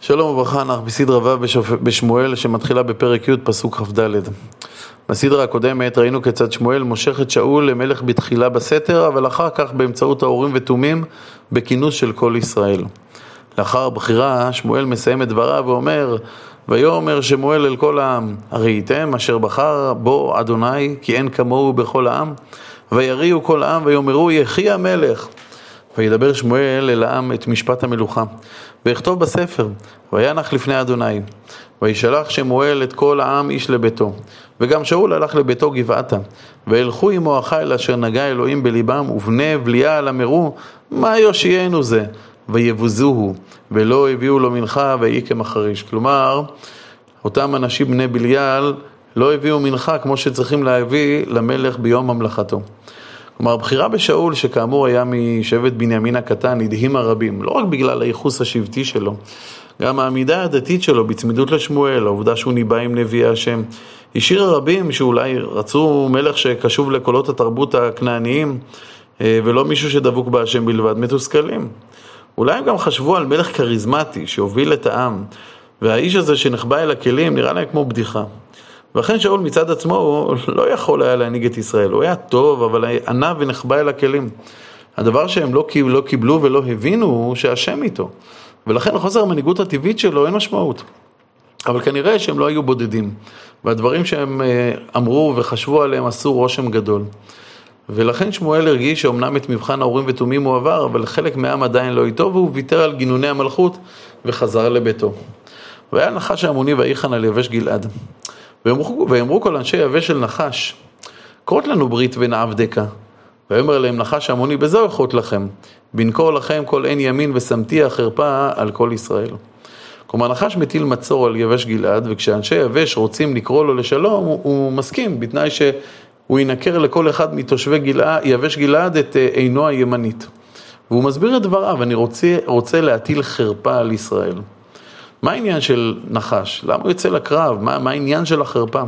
שלום וברכה, אנחנו בסדרה ו' בשמואל שמתחילה בפרק י' פסוק כ"ד. בסדרה הקודמת ראינו כיצד שמואל מושך את שאול למלך בתחילה בסתר, אבל אחר כך באמצעות האורים ותומים בכינוס של כל ישראל. לאחר הבחירה, שמואל מסיים את דבריו ואומר, ויאמר שמואל אל כל העם, הראיתם אשר בחר בו אדוני, כי אין כמוהו בכל העם, ויריעו כל העם ויאמרו יחי המלך. וידבר שמואל אל העם את משפט המלוכה, ויכתוב בספר, וינח לפני אדוני. וישלח שמואל את כל העם איש לביתו. וגם שאול הלך לביתו גבעתה. והלכו עמו החיל אשר נגע אלוהים בליבם, ובני בליעל אמרו, מה יושיענו זה? ויבוזוהו, ולא הביאו לו מנחה ויהי כמחריש. כלומר, אותם אנשים בני בליעל לא הביאו מנחה כמו שצריכים להביא למלך ביום ממלכתו. כלומר, הבחירה בשאול, שכאמור היה משבט בנימין הקטן, הדהימה רבים, לא רק בגלל הייחוס השבטי שלו, גם העמידה הדתית שלו בצמידות לשמואל, העובדה שהוא ניבא עם נביאי השם, השאירה רבים שאולי רצו מלך שקשוב לקולות התרבות הכנעניים, אה, ולא מישהו שדבוק בהשם בלבד, מתוסכלים. אולי הם גם חשבו על מלך כריזמטי שהוביל את העם, והאיש הזה שנחבא אל הכלים נראה להם כמו בדיחה. ולכן שאול מצד עצמו הוא לא יכול היה להנהיג את ישראל, הוא היה טוב, אבל ענה ונחבא אל הכלים. הדבר שהם לא, לא קיבלו ולא הבינו הוא שהשם איתו. ולכן לחוסר המנהיגות הטבעית שלו אין משמעות. אבל כנראה שהם לא היו בודדים, והדברים שהם אה, אמרו וחשבו עליהם עשו רושם גדול. ולכן שמואל הרגיש שאומנם את מבחן האורים ותומים הוא עבר, אבל חלק מהעם עדיין לא איתו, והוא ויתר על גינוני המלכות וחזר לביתו. והיה נחש העמוני ויחן על יבש גלעד. ויאמרו, כל אנשי יבש של נחש, כרות לנו ברית ונעבדך. ויאמר להם נחש המוני, בזו אחות לכם, בנקור לכם כל עין ימין ושמתי החרפה על כל ישראל. כלומר, נחש מטיל מצור על יבש גלעד, וכשאנשי יבש רוצים לקרוא לו לשלום, הוא, הוא מסכים, בתנאי שהוא ינקר לכל אחד מתושבי גלעד, יבש גלעד את אה, עינו הימנית. והוא מסביר את דבריו, אני רוצה, רוצה להטיל חרפה על ישראל. מה העניין של נחש? למה הוא יוצא לקרב? מה, מה העניין של החרפה?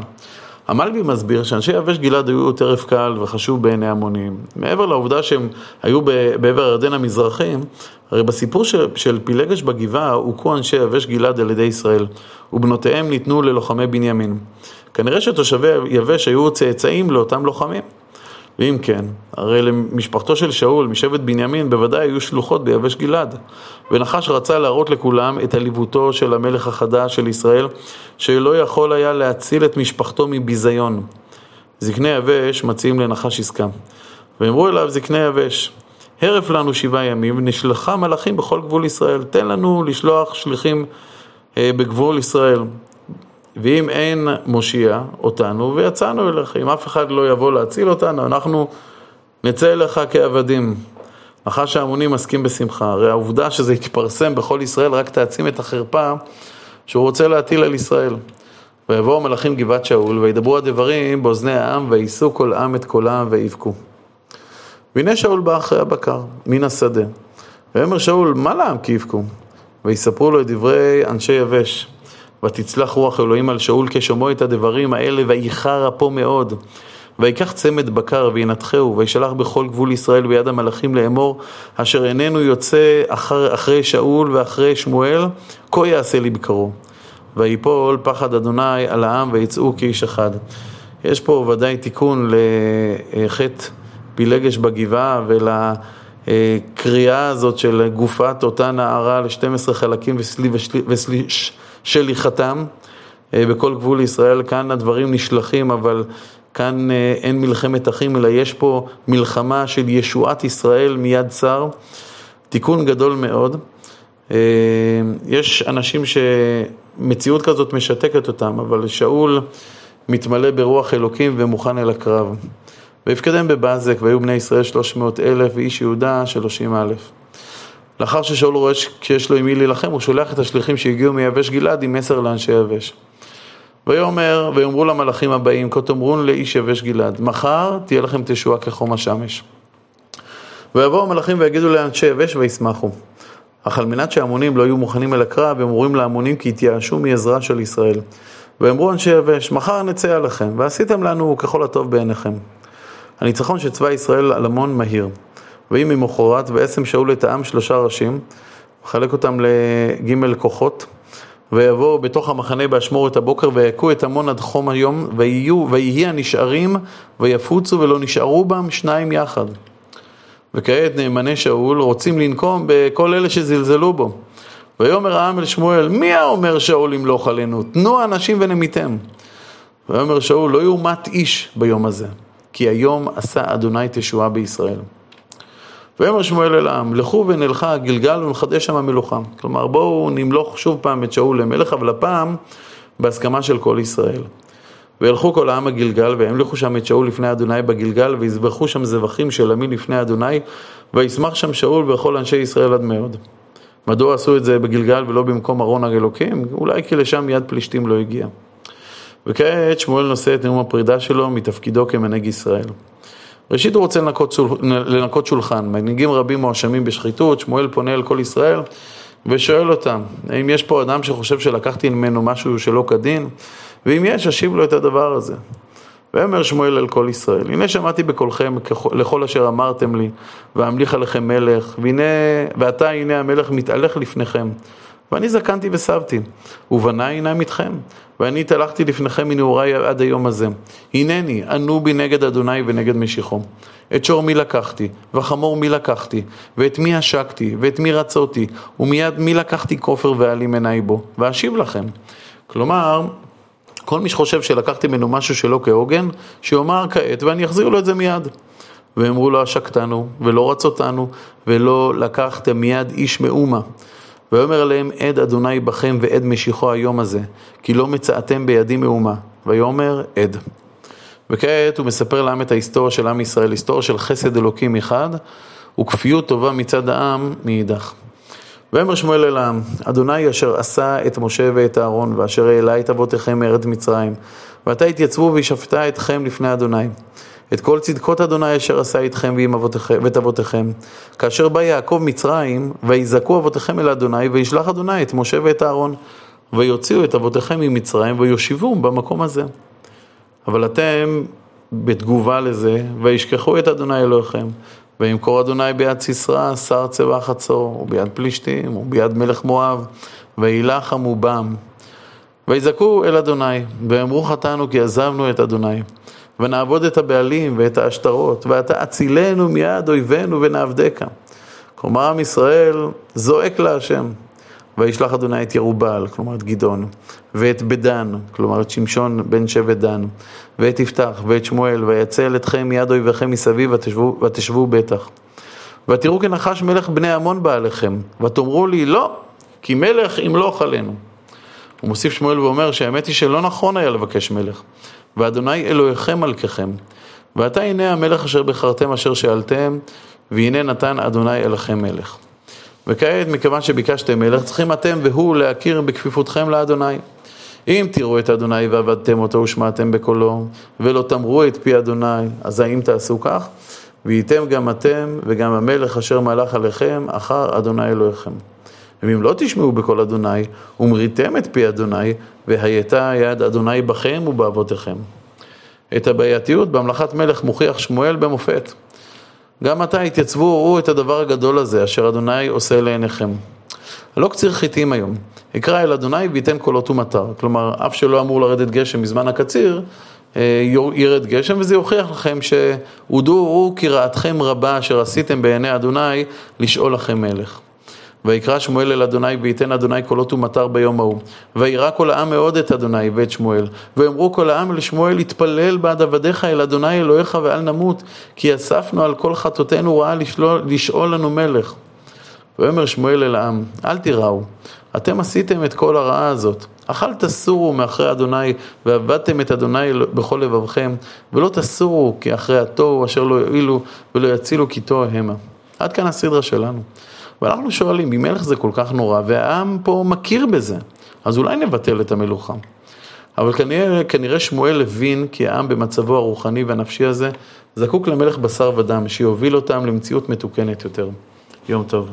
המלבי מסביר שאנשי יבש גלעד היו טרף קל וחשוב בעיני המונים. מעבר לעובדה שהם היו בעבר הירדן המזרחי, הרי בסיפור של, של פילגש בגבעה הוכו אנשי יבש גלעד על ידי ישראל, ובנותיהם ניתנו ללוחמי בנימין. כנראה שתושבי יבש היו צאצאים לאותם לוחמים. ואם כן, הרי למשפחתו של שאול, משבט בנימין, בוודאי היו שלוחות ביבש גלעד. ונחש רצה להראות לכולם את עליבותו של המלך החדש של ישראל, שלא יכול היה להציל את משפחתו מביזיון. זקני יבש מציעים לנחש עסקה. ואמרו אליו זקני יבש, הרף לנו שבעה ימים ונשלחה מלאכים בכל גבול ישראל. תן לנו לשלוח שליחים אה, בגבול ישראל. ואם אין מושיע אותנו, ויצאנו אליך. אם אף אחד לא יבוא להציל אותנו, אנחנו נצא אליך כעבדים. נחש ההמוני מסכים בשמחה. הרי העובדה שזה יתפרסם בכל ישראל רק תעצים את החרפה שהוא רוצה להטיל על ישראל. ויבואו המלאכים גבעת שאול, וידברו הדברים באוזני העם, ויישאו כל עם את קולם, ויבכו. והנה שאול בא אחרי הבקר, מן השדה. ויאמר שאול, מה לעם כי יבכו? ויספרו לו את דברי אנשי יבש. ותצלח רוח אלוהים על שאול כשומעו את הדברים האלה, וייחר אפו מאוד. ויקח צמד בקר וינתחהו, וישלח בכל גבול ישראל ביד המלאכים לאמור, אשר איננו יוצא אחר, אחרי שאול ואחרי שמואל, כה יעשה לבקרו. ויפול פחד אדוני על העם ויצאו כאיש אחד. יש פה ודאי תיקון לחטא פילגש בגבעה ולקריאה הזאת של גופת אותה נערה ל-12 חלקים ושליחתם אה, בכל גבול ישראל. כאן הדברים נשלחים, אבל כאן אה, אין מלחמת אחים, אלא יש פה מלחמה של ישועת ישראל מיד צר. תיקון גדול מאוד. אה, יש אנשים שמציאות כזאת משתקת אותם, אבל שאול מתמלא ברוח אלוקים ומוכן אל הקרב. ויפקדם בבזק, והיו בני ישראל שלוש מאות אלף, ואיש יהודה שלושים אלף. לאחר ששאול רואה שיש לו עם מי להילחם, הוא שולח את השליחים שהגיעו מיבש גלעד עם מסר לאנשי יבש. ויאמר, ויאמרו למלאכים הבאים, כה תאמרון לאיש יבש גלעד, מחר תהיה לכם תשועה כחום השמש. ויבואו המלאכים ויגידו לאנשי יבש וישמחו. אך על מנת שההמונים לא יהיו מוכנים אל הקרב, הם אומרים להמונים כי התייאשו מעזרה של ישראל. ואמרו אנשי יבש, מחר נצא עליכם, ועשיתם לנו ככל הטוב בעיניכם. הניצחון של צבא ישראל על המון מהיר. ויהי ממחרת, ועשם שאול את העם שלושה ראשים, מחלק אותם לג' כוחות. ויבואו בתוך המחנה באשמורת הבוקר ויכו את עמון עד חום היום ויהיו, ויהי הנשארים ויפוצו ולא נשארו בם שניים יחד. וכעת נאמני שאול רוצים לנקום בכל אלה שזלזלו בו. ויאמר העם אל שמואל, מי האומר שאול ימלוך עלינו? תנו אנשים ונמיתם. ויאמר שאול, לא יומת איש ביום הזה, כי היום עשה אדוני תשועה בישראל. ויאמר שמואל אל העם, לכו ונלכה גלגל ונחדש שם המלוכה. כלומר, בואו נמלוך שוב פעם את שאול למלך, אבל הפעם בהסכמה של כל ישראל. וילכו כל העם הגלגל, וימליכו שם את שאול לפני אדוני בגלגל, ויזבחו שם זבחים של עמי לפני אדוני, וישמח שם שאול וכל אנשי ישראל עד מאוד. מדוע עשו את זה בגלגל ולא במקום ארון אלוקים? אולי כי לשם יד פלישתים לא הגיע. וכעת שמואל נושא את נאום הפרידה שלו מתפקידו כמנהיג ישראל. ראשית הוא רוצה לנקות, לנקות שולחן, מנהיגים רבים מואשמים בשחיתות, שמואל פונה אל כל ישראל ושואל אותם, האם יש פה אדם שחושב שלקחתי ממנו משהו שלא כדין? ואם יש, אשיב לו את הדבר הזה. ויאמר שמואל אל כל ישראל, הנה שמעתי בקולכם לכל אשר אמרתם לי, ואמליך עליכם מלך, והנה, ועתה הנה המלך מתהלך לפניכם. ואני זקנתי וסבתי, ובניי אינם איתכם, ואני התהלכתי לפניכם מנעוריי עד היום הזה. הנני, ענו בי נגד אדוני ונגד משיחו. את שור מי לקחתי, וחמור מי לקחתי, ואת מי עשקתי, ואת מי רצותי, ומיד מי לקחתי כופר ואלים עיניי בו, ואשיב לכם. כלומר, כל מי שחושב שלקחתי ממנו משהו שלא כהוגן, שיאמר כעת ואני אחזיר לו את זה מיד. ואמרו לו עשקתנו, ולא רצותנו, ולא לקחתם מיד איש מאומה. ויאמר עליהם עד אדוני בכם ועד משיחו היום הזה, כי לא מצאתם בידי מאומה. ויאמר עד. וכעת הוא מספר לעם את ההיסטוריה של עם ישראל, היסטוריה של חסד אלוקים מחד, וכפיות טובה מצד העם מאידך. ויאמר שמואל אל העם, אדוני אשר עשה את משה ואת אהרון, ואשר העלה את אבותיכם מארץ מצרים, ועתה התייצבו וישפטה אתכם לפני אדוני. את כל צדקות אדוני אשר עשה איתכם ועם אבותיכם, ואת אבותיכם. כאשר בא יעקב מצרים, ויזעקו אבותיכם אל אדוני, וישלח אדוני את משה ואת אהרון, ויוציאו את אבותיכם ממצרים, ויושיבום במקום הזה. אבל אתם, בתגובה לזה, וישכחו את אדוני אלוהיכם, וימכור אדוני ביד סיסרא, שר צבא חצור, וביד פלישתים, וביד מלך מואב, ויילחמו בם. ויזעקו אל אדוני, ואמרו חטאנו כי עזבנו את אדוני. ונעבוד את הבעלים ואת העשתרות, ואתה אצילנו מיד אויבינו ונעבדך. כלומר, עם ישראל זועק להשם. וישלח אדוני את ירובל, כלומר את גדעון, ואת בדן, כלומר את שמשון בן שבט דן, ואת יפתח, ואת שמואל, ויצל אתכם מיד אויביכם מסביב, ותשבו, ותשבו בטח. ותראו כנחש מלך בני עמון בא עליכם, ותאמרו לי לא, כי מלך ימלוך עלינו. הוא מוסיף שמואל ואומר שהאמת היא שלא נכון היה לבקש מלך, ואדוני אלוהיכם מלככם. ועתה הנה המלך אשר בחרתם אשר שאלתם, והנה נתן אדוני אליכם מלך. וכעת, מכיוון שביקשתם מלך, צריכים אתם והוא להכיר בכפיפותכם לאדוני. אם תראו את אדוני ועבדתם אותו ושמעתם בקולו, ולא תמרו את פי אדוני, אז האם תעשו כך? והייתם גם אתם וגם המלך אשר מלך עליכם אחר אדוני אלוהיכם. ואם לא תשמעו בקול אדוני, ומריתם את פי אדוני, והייתה יד אדוני בכם ובאבותיכם. את הבעייתיות בהמלכת מלך מוכיח שמואל במופת. גם עתה התייצבו וראו את הדבר הגדול הזה, אשר אדוני עושה לעיניכם. לא קציר חיטים היום, אקרא אל אדוני וייתן קולות ומטר. כלומר, אף שלא אמור לרדת גשם בזמן הקציר, אה, ירד גשם, וזה יוכיח לכם שהודו וראו כי רעתכם רבה אשר עשיתם בעיני אדוני לשאול לכם מלך. ויקרא שמואל אל אדוני וייתן אדוני קולות ומטר ביום ההוא. וירא כל העם מאוד את אדוני ואת שמואל. ויאמרו כל העם לשמואל התפלל בעד עבדיך אל אדוני אלוהיך ואל נמות כי אספנו על כל חטאותינו רעה לשאול, לשאול לנו מלך. ויאמר שמואל אל העם אל תיראו אתם עשיתם את כל הרעה הזאת. אכל תסורו מאחרי אדוני ועבדתם את אדוני בכל לבבכם ולא תסורו כי אחרי התוהו אשר לא יועילו ולא יצילו כי תוהו המה. עד כאן הסדרה שלנו. ואנחנו שואלים, אם מלך זה כל כך נורא, והעם פה מכיר בזה, אז אולי נבטל את המלוכה. אבל כנראה, כנראה שמואל הבין כי העם במצבו הרוחני והנפשי הזה זקוק למלך בשר ודם, שיוביל אותם למציאות מתוקנת יותר. יום טוב.